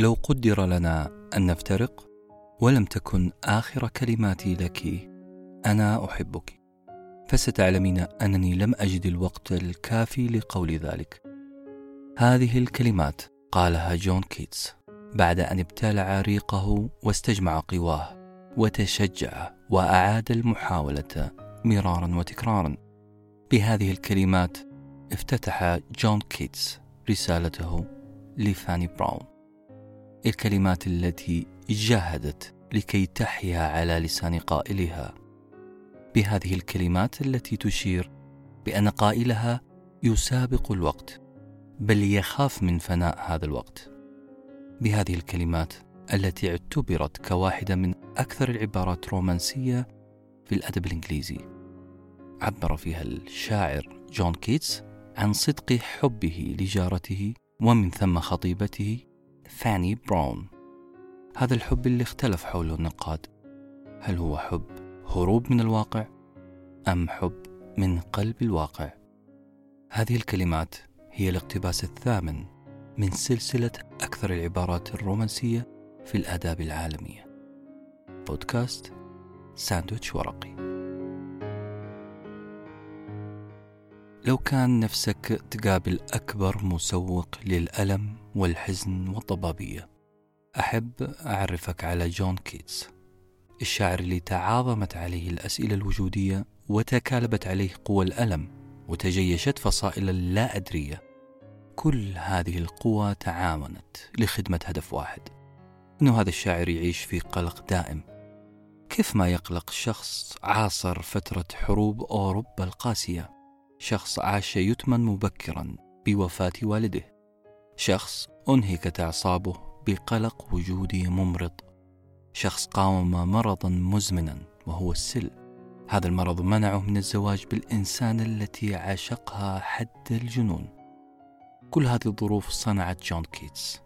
لو قدر لنا أن نفترق ولم تكن آخر كلماتي لك أنا أحبك. فستعلمين أنني لم أجد الوقت الكافي لقول ذلك. هذه الكلمات قالها جون كيتس بعد أن ابتلع ريقه واستجمع قواه وتشجع وأعاد المحاولة مرارا وتكرارا. بهذه الكلمات افتتح جون كيتس رسالته لفاني براون. الكلمات التي جاهدت لكي تحيا على لسان قائلها. بهذه الكلمات التي تشير بأن قائلها يسابق الوقت بل يخاف من فناء هذا الوقت. بهذه الكلمات التي اعتبرت كواحدة من أكثر العبارات رومانسية في الأدب الإنجليزي. عبر فيها الشاعر جون كيتس عن صدق حبه لجارته ومن ثم خطيبته فاني براون هذا الحب اللي اختلف حوله النقاد. هل هو حب هروب من الواقع أم حب من قلب الواقع؟ هذه الكلمات هي الاقتباس الثامن من سلسلة أكثر العبارات الرومانسية في الآداب العالمية. بودكاست ساندويتش ورقي. لو كان نفسك تقابل أكبر مسوق للألم والحزن والضبابية أحب أعرفك على جون كيتس الشاعر اللي تعاظمت عليه الأسئلة الوجودية وتكالبت عليه قوى الألم وتجيشت فصائل اللا أدرية. كل هذه القوى تعاونت لخدمة هدف واحد إنه هذا الشاعر يعيش في قلق دائم. كيف ما يقلق شخص عاصر فترة حروب أوروبا القاسية؟ شخص عاش يتما مبكرا بوفاة والده. شخص أنهكت أعصابه بقلق وجودي ممرض. شخص قاوم مرضا مزمنا وهو السل. هذا المرض منعه من الزواج بالإنسان التي عاشقها حد الجنون. كل هذه الظروف صنعت جون كيتس.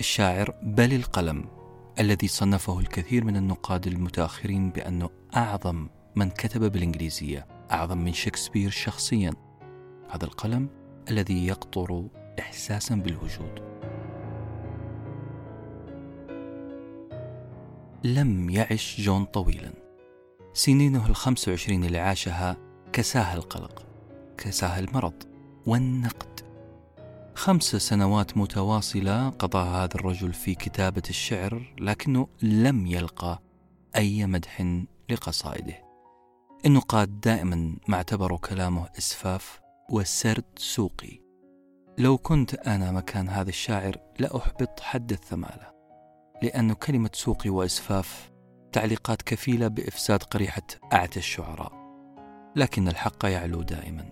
الشاعر بل القلم الذي صنفه الكثير من النقاد المتأخرين بأنه أعظم من كتب بالإنجليزية. أعظم من شكسبير شخصيا. هذا القلم الذي يقطر إحساسا بالوجود. لم يعش جون طويلا. سنينه الخمس وعشرين اللي عاشها كساها القلق كساها المرض والنقد. خمس سنوات متواصلة قضاها هذا الرجل في كتابة الشعر لكنه لم يلقى أي مدح لقصائده. النقاد دائما ما اعتبروا كلامه إسفاف وسرد سوقي. لو كنت أنا مكان هذا الشاعر لأحبط حد الثمالة لأن كلمة سوقي وإسفاف تعليقات كفيلة بإفساد قريحة أعتى الشعراء. لكن الحق يعلو دائما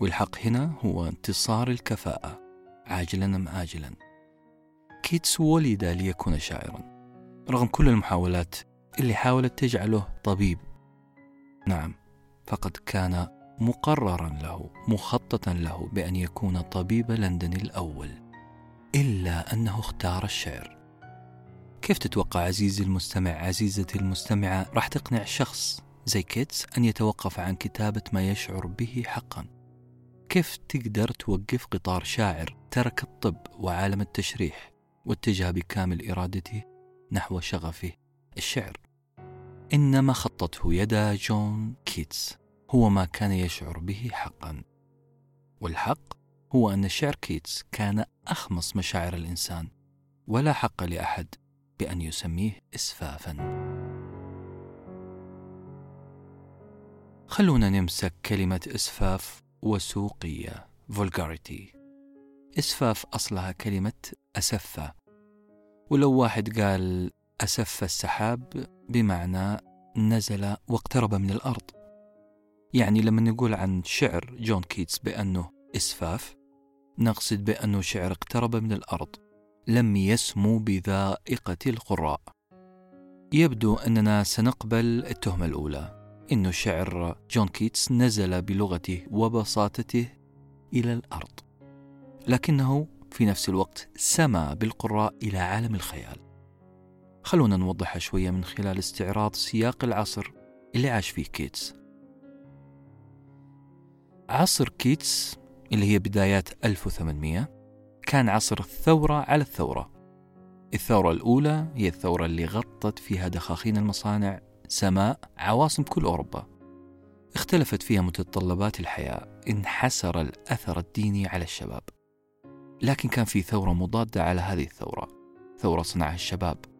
والحق هنا هو انتصار الكفاءة عاجلا أم آجلا. كيتس ولد ليكون شاعرا رغم كل المحاولات اللي حاولت تجعله طبيب نعم. فقد كان مقررا له مخططا له بأن يكون طبيب لندن الأول إلا أنه اختار الشعر كيف تتوقع عزيزي المستمع عزيزتي المستمعة راح تقنع شخص زي كيتس أن يتوقف عن كتابة ما يشعر به حقا؟ كيف تقدر توقف قطار شاعر ترك الطب وعالم التشريح واتجه بكامل إرادته نحو شغفه الشعر؟ إن ما خطته يدا جون كيتس هو ما كان يشعر به حقا. والحق هو أن شعر كيتس كان أخص مشاعر الإنسان ولا حق لأحد بأن يسميه إسفافا. خلونا نمسك كلمة إسفاف وسوقية vulgarity. إسفاف أصلها كلمة أسف. ولو واحد قال أسف السحاب بمعنى نزل واقترب من الأرض. يعني لما نقول عن شعر جون كيتس بأنه إسفاف نقصد بأنه شعر اقترب من الأرض لم يسمو بذائقة القراء. يبدو أننا سنقبل التهمة الأولى إن شعر جون كيتس نزل بلغته وبساطته إلى الأرض لكنه في نفس الوقت سما بالقراء إلى عالم الخيال. خلونا نوضحها شوية من خلال استعراض سياق العصر اللي عاش فيه كيتس. عصر كيتس اللي هي بدايات 1800 كان عصر الثورة على الثورة. الثورة الأولى هي الثورة اللي غطت فيها دخاخين المصانع سماء عواصم كل أوروبا. اختلفت فيها متطلبات الحياة انحسر الأثر الديني على الشباب. لكن كان في ثورة مضادة على هذه الثورة ثورة صنعها الشباب.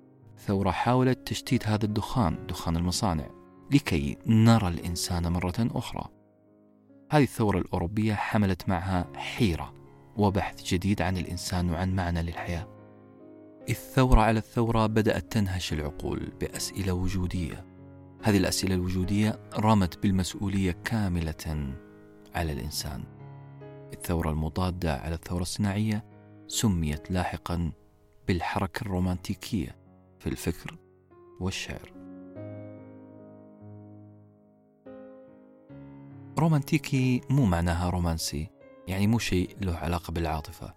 ثورة حاولت تشتيت هذا الدخان دخان المصانع لكي نرى الإنسان مرة أخرى. هذه الثورة الأوروبية حملت معها حيرة وبحث جديد عن الإنسان وعن معنى للحياة. الثورة على الثورة بدأت تنهش العقول بأسئلة وجودية. هذه الأسئلة الوجودية رمت بالمسؤولية كاملة على الإنسان. الثورة المضادة على الثورة الصناعية سميت لاحقا بالحركة الرومانتيكية. في الفكر والشعر. رومانتيكي مو معناها رومانسي يعني مو شيء له علاقة بالعاطفة.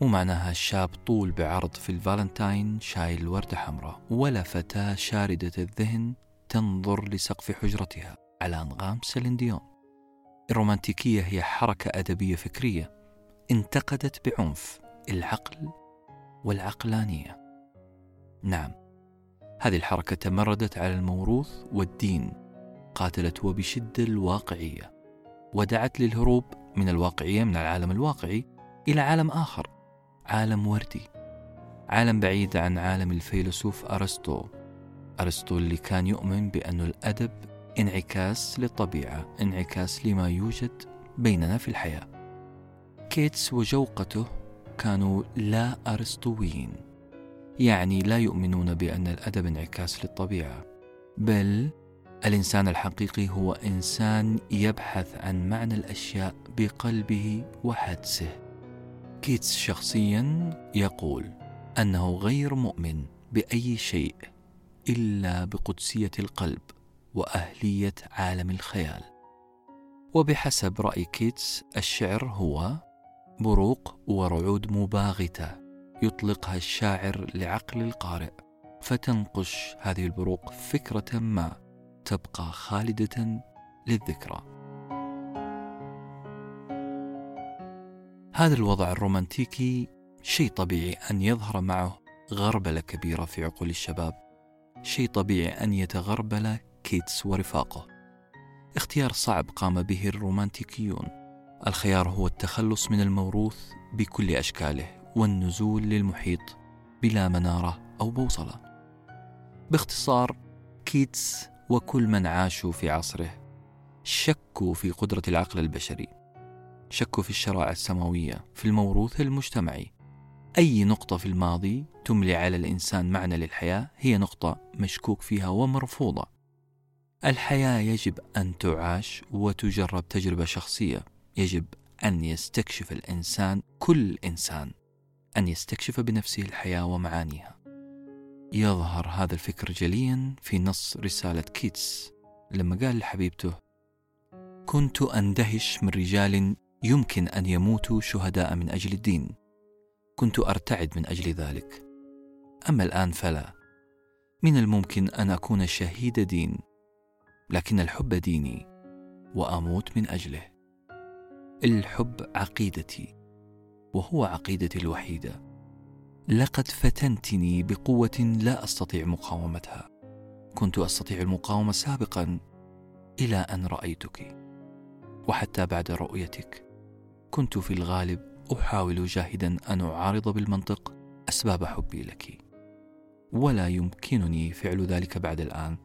مو معناها شاب طول بعرض في الفالنتاين شايل وردة حمراء ولا فتاة شاردة الذهن تنظر لسقف حجرتها على أنغام سيلين الرومانتيكية هي حركة أدبية فكرية انتقدت بعنف العقل والعقلانية. نعم. هذه الحركة تمردت على الموروث والدين قاتلت وبشدة الواقعية ودعت للهروب من الواقعية من العالم الواقعي إلى عالم آخر عالم وردي عالم بعيد عن عالم الفيلسوف أرسطو. أرسطو اللي كان يؤمن بأن الأدب انعكاس للطبيعة انعكاس لما يوجد بيننا في الحياة. كيتس وجوقته كانوا لا أرسطويين. يعني لا يؤمنون بأن الأدب انعكاس للطبيعة بل الإنسان الحقيقي هو إنسان يبحث عن معنى الأشياء بقلبه وحدسه. كيتس شخصيا يقول أنه غير مؤمن بأي شيء إلا بقدسية القلب وأهلية عالم الخيال. وبحسب رأي كيتس الشعر هو بروق ورعود مباغتة يطلقها الشاعر لعقل القارئ فتنقش هذه البروق فكرة ما تبقى خالدة للذكرى. هذا الوضع الرومانتيكي شيء طبيعي أن يظهر معه غربلة كبيرة في عقول الشباب. شيء طبيعي أن يتغربل كيتس ورفاقه. اختيار صعب قام به الرومانتيكيون. الخيار هو التخلص من الموروث بكل أشكاله والنزول للمحيط بلا منارة أو بوصلة. باختصار كيتس وكل من عاشوا في عصره شكوا في قدرة العقل البشري شكوا في الشرائع السماوية في الموروث المجتمعي. أي نقطة في الماضي تملي على الإنسان معنى للحياة هي نقطة مشكوك فيها ومرفوضة. الحياة يجب أن تعاش وتجرب تجربة شخصية يجب أن يستكشف الإنسان كل إنسان. أن يستكشف بنفسه الحياة ومعانيها. يظهر هذا الفكر جليا في نص رسالة كيتس لما قال لحبيبته كنت أندهش من رجال يمكن أن يموتوا شهداء من أجل الدين. كنت أرتعد من أجل ذلك. أما الآن فلا. من الممكن أن أكون شهيد دين لكن الحب ديني وأموت من أجله. الحب عقيدتي. وهو عقيدتي الوحيدة لقد فتنتني بقوة لا أستطيع مقاومتها. كنت أستطيع المقاومة سابقا إلى أن رأيتك. وحتى بعد رؤيتك كنت في الغالب أحاول جاهدا أن أعارض بالمنطق أسباب حبي لك. ولا يمكنني فعل ذلك بعد الآن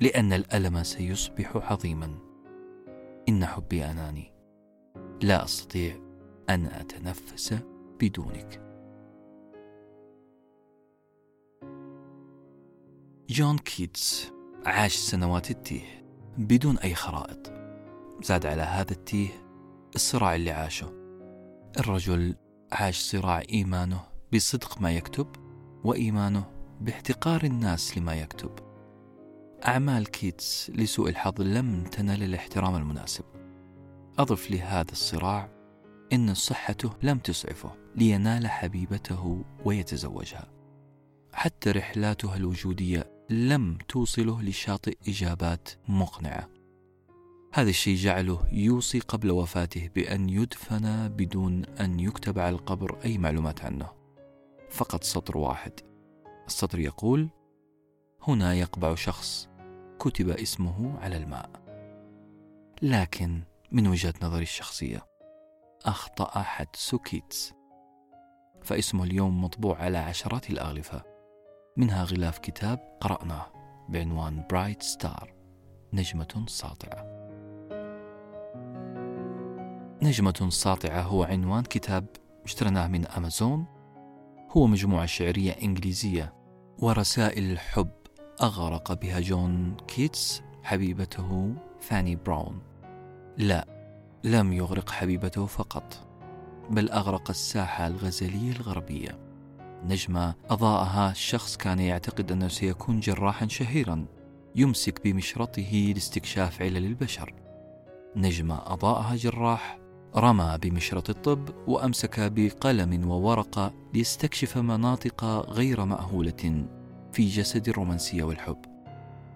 لأن الألم سيصبح عظيما. إن حبي أناني. لا أستطيع أن أتنفس بدونك. جون كيتس عاش سنوات التيه بدون أي خرائط. زاد على هذا التيه الصراع اللي عاشه. الرجل عاش صراع إيمانه بصدق ما يكتب وإيمانه باحتقار الناس لما يكتب. أعمال كيتس لسوء الحظ لم تنل الاحترام المناسب. أضف لهذا الصراع إن صحته لم تسعفه لينال حبيبته ويتزوجها. حتى رحلاتها الوجودية لم توصله لشاطئ إجابات مقنعة. هذا الشيء جعله يوصي قبل وفاته بأن يدفن بدون أن يكتب على القبر أي معلومات عنه. فقط سطر واحد. السطر يقول هنا يقبع شخص كتب اسمه على الماء. لكن من وجهة نظري الشخصية أخطأ حدس كيتس فاسمه اليوم مطبوع على عشرات الأغلفة منها غلاف كتاب قرأناه بعنوان Bright Star نجمة ساطعة. نجمة ساطعة هو عنوان كتاب اشتريناه من أمازون هو مجموعة شعرية إنجليزية ورسائل الحب أغرق بها جون كيتس حبيبته فاني براون. لا لم يغرق حبيبته فقط بل أغرق الساحة الغزلية الغربية. نجمة أضاءها شخص كان يعتقد أنه سيكون جراحا شهيرا يمسك بمشرطه لاستكشاف علل البشر. نجمة أضاءها جراح رمى بمشرط الطب وأمسك بقلم وورقة ليستكشف مناطق غير مأهولة في جسد الرومانسية والحب.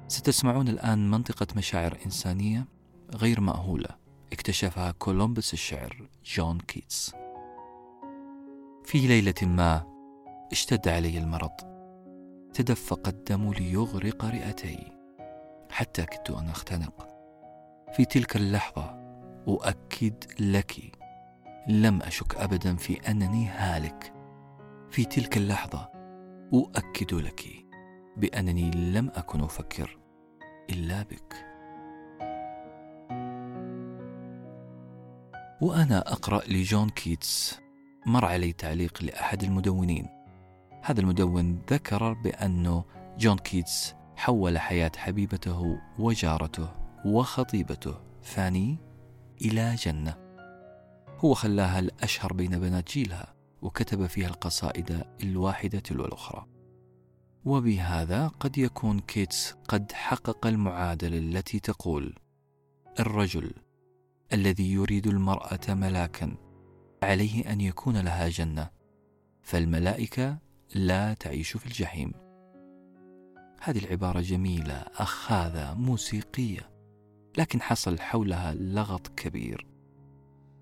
ستسمعون الآن منطقة مشاعر إنسانية غير مأهولة. اكتشفها كولومبوس الشعر جون كيتس. في ليلة ما اشتد علي المرض. تدفق الدم ليغرق رئتي حتى كدت أن أختنق. في تلك اللحظة أؤكد لك لم أشك أبدا في أنني هالك. في تلك اللحظة أؤكد لك بأنني لم أكن أفكر إلا بك. وأنا أقرأ لجون كيتس. مر علي تعليق لأحد المدونين. هذا المدون ذكر بأنه جون كيتس حول حياة حبيبته وجارته وخطيبته فاني إلى جنة. هو خلاها الأشهر بين بنات جيلها وكتب فيها القصائد الواحدة تلو الأخرى. وبهذا قد يكون كيتس قد حقق المعادلة التي تقول الرجل الذي يريد المرأة ملاكا عليه أن يكون لها جنة فالملائكة لا تعيش في الجحيم. هذه العبارة جميلة أخاذة موسيقية لكن حصل حولها لغط كبير.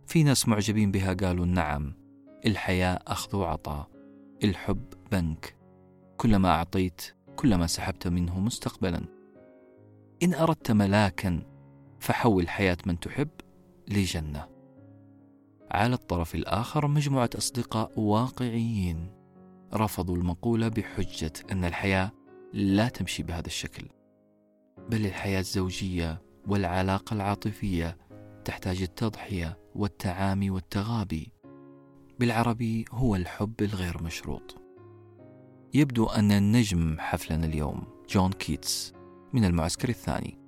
في ناس معجبين بها قالوا نعم الحياة أخذ وعطاء الحب بنك. كلما أعطيت كلما سحبت منه مستقبلا. إن أردت ملاكا فحول حياة من تحب. لجنة. على الطرف الآخر مجموعة أصدقاء واقعيين. رفضوا المقولة بحجة أن الحياة لا تمشي بهذا الشكل بل الحياة الزوجية والعلاقة العاطفية تحتاج التضحية والتعامي والتغابي. بالعربي هو الحب الغير مشروط. يبدو أن النجم حفلنا اليوم جون كيتس من المعسكر الثاني.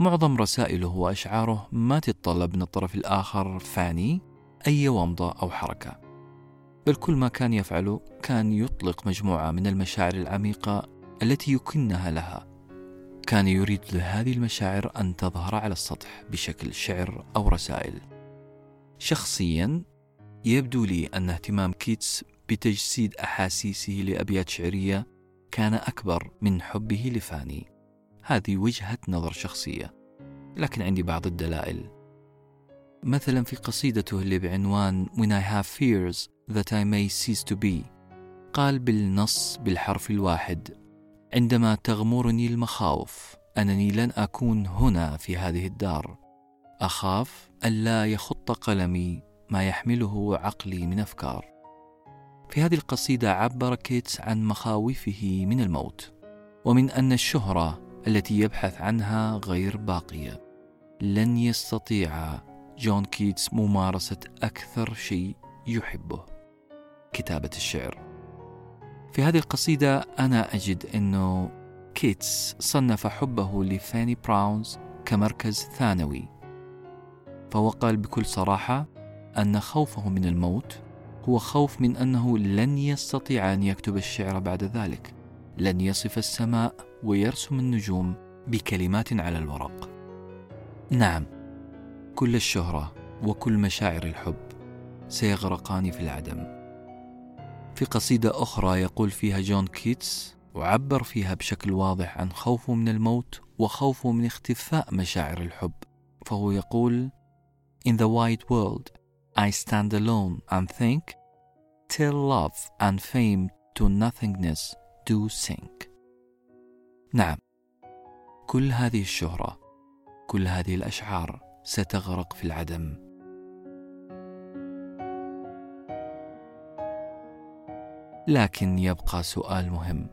معظم رسائله وأشعاره ما تتطلب من الطرف الآخر فاني أي ومضة أو حركة. بل كل ما كان يفعله كان يطلق مجموعة من المشاعر العميقة التي يكنها لها. كان يريد لهذه المشاعر أن تظهر على السطح بشكل شعر أو رسائل. شخصيا يبدو لي أن اهتمام كيتس بتجسيد أحاسيسه لأبيات شعرية كان أكبر من حبه لفاني. هذه وجهة نظر شخصية لكن عندي بعض الدلائل. مثلا في قصيدته اللي بعنوان When I have fears that I may cease to be قال بالنص بالحرف الواحد عندما تغمرني المخاوف أنني لن أكون هنا في هذه الدار. أخاف ألا يخط قلمي ما يحمله عقلي من أفكار. في هذه القصيدة عبر كيتس عن مخاوفه من الموت ومن أن الشهرة التي يبحث عنها غير باقية. لن يستطيع جون كيتس ممارسة أكثر شيء يحبه. كتابة الشعر. في هذه القصيدة أنا أجد أنه كيتس صنف حبه لفاني براون كمركز ثانوي. فهو قال بكل صراحة أن خوفه من الموت هو خوف من أنه لن يستطيع أن يكتب الشعر بعد ذلك. لن يصف السماء ويرسم النجوم بكلمات على الورق. نعم كل الشهرة وكل مشاعر الحب سيغرقان في العدم. في قصيدة أخرى يقول فيها جون كيتس وعبر فيها بشكل واضح عن خوفه من الموت وخوفه من اختفاء مشاعر الحب فهو يقول In the white world I stand alone and think till love and fame to nothingness do sink نعم. كل هذه الشهرة كل هذه الأشعار ستغرق في العدم. لكن يبقى سؤال مهم.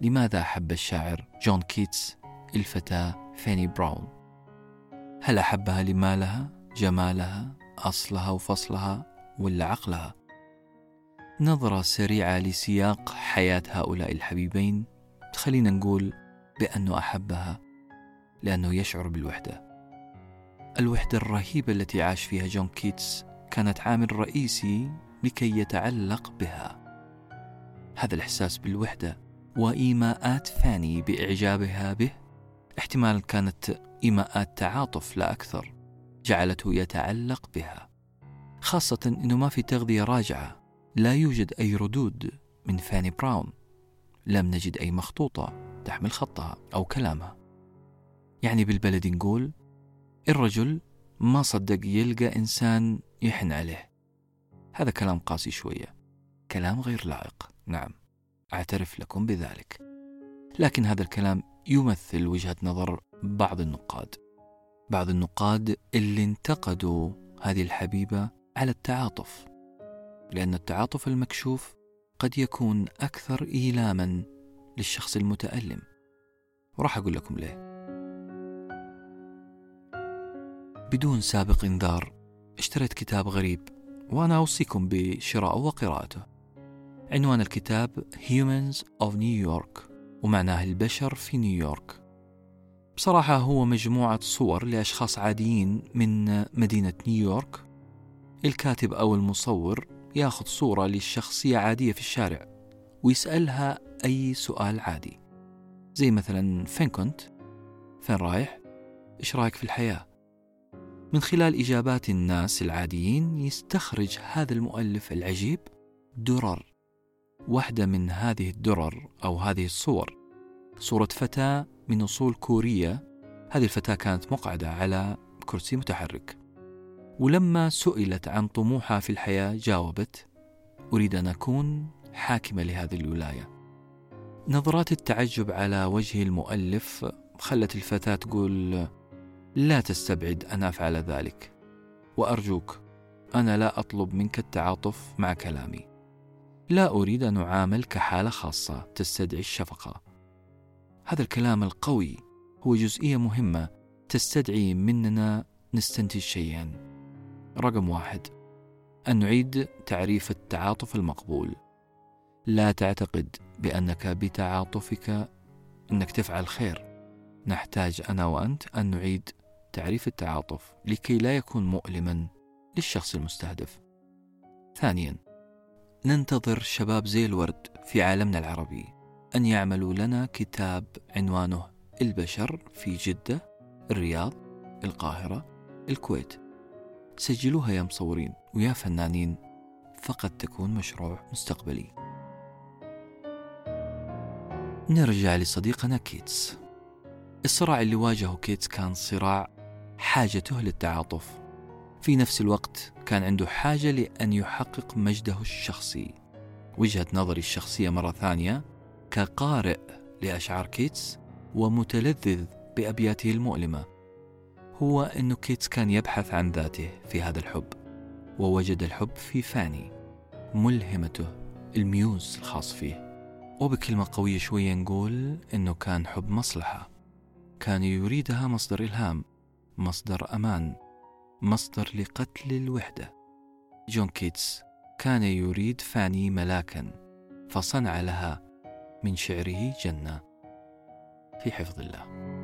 لماذا أحب الشاعر جون كيتس الفتاة فيني براون؟ هل أحبها لمالها جمالها أصلها وفصلها ولا عقلها؟ نظرة سريعة لسياق حياة هؤلاء الحبيبين تخلينا نقول بأنه أحبها لأنه يشعر بالوحدة. الوحدة الرهيبة التي عاش فيها جون كيتس كانت عامل رئيسي لكي يتعلق بها. هذا الإحساس بالوحدة وإيماءات فاني بإعجابها به احتمال كانت إيماءات تعاطف لا أكثر جعلته يتعلق بها خاصة أنه ما في تغذية راجعة. لا يوجد أي ردود من فاني براون. لم نجد أي مخطوطة تحمل خطها أو كلامها. يعني بالبلد نقول الرجل ما صدق يلقى إنسان يحن عليه. هذا كلام قاسي شوية. كلام غير لائق. نعم أعترف لكم بذلك. لكن هذا الكلام يمثل وجهة نظر بعض النقاد. بعض النقاد اللي انتقدوا هذه الحبيبة على التعاطف. لأن التعاطف المكشوف قد يكون أكثر إيلاما للشخص المتألم. وراح أقول لكم ليه. بدون سابق إنذار اشتريت كتاب غريب وأنا أوصيكم بشراءه وقراءته. عنوان الكتاب Humans of New York ومعناه البشر في نيويورك بصراحة هو مجموعة صور لأشخاص عاديين من مدينة نيويورك الكاتب أو المصور ياخذ صورة للشخصية عادية في الشارع ويسألها أي سؤال عادي زي مثلا فين كنت؟ فين رايح؟ إيش رأيك في الحياة؟ من خلال إجابات الناس العاديين يستخرج هذا المؤلف العجيب درر واحدة من هذه الدرر أو هذه الصور صورة فتاة من أصول كورية هذه الفتاة كانت مقعدة على كرسي متحرك ولما سئلت عن طموحها في الحياة جاوبت أريد أن أكون حاكمة لهذه الولاية. نظرات التعجب على وجه المؤلف خلت الفتاة تقول لا تستبعد أن أفعل ذلك وأرجوك أنا لا أطلب منك التعاطف مع كلامي. لا أريد أن أعامل كحالة خاصة تستدعي الشفقة. هذا الكلام القوي هو جزئية مهمة تستدعي مننا نستنتج شيئا. رقم واحد. أن نعيد تعريف التعاطف المقبول. لا تعتقد بأنك بتعاطفك أنك تفعل خير. نحتاج أنا وأنت أن نعيد تعريف التعاطف لكي لا يكون مؤلما للشخص المستهدف. ثانيا ننتظر شباب زي الورد في عالمنا العربي أن يعملوا لنا كتاب عنوانه البشر في جدة الرياض القاهرة الكويت. سجلوها يا مصورين ويا فنانين فقد تكون مشروع مستقبلي. نرجع لصديقنا كيتس. الصراع اللي واجهه كيتس كان صراع حاجته للتعاطف. في نفس الوقت كان عنده حاجة لأن يحقق مجده الشخصي. وجهة نظري الشخصية مرة ثانية كقارئ لأشعار كيتس ومتلذذ بأبياته المؤلمة. هو أنه كيتس كان يبحث عن ذاته في هذا الحب ووجد الحب في فاني ملهمته ال muse الخاص فيه. وبكلمة قوية شوية نقول أنه كان حب مصلحة. كان يريدها مصدر إلهام مصدر أمان مصدر لقتل الوحدة. جون كيتس كان يريد فاني ملاكا فصنع لها من شعره جنة. في حفظ الله.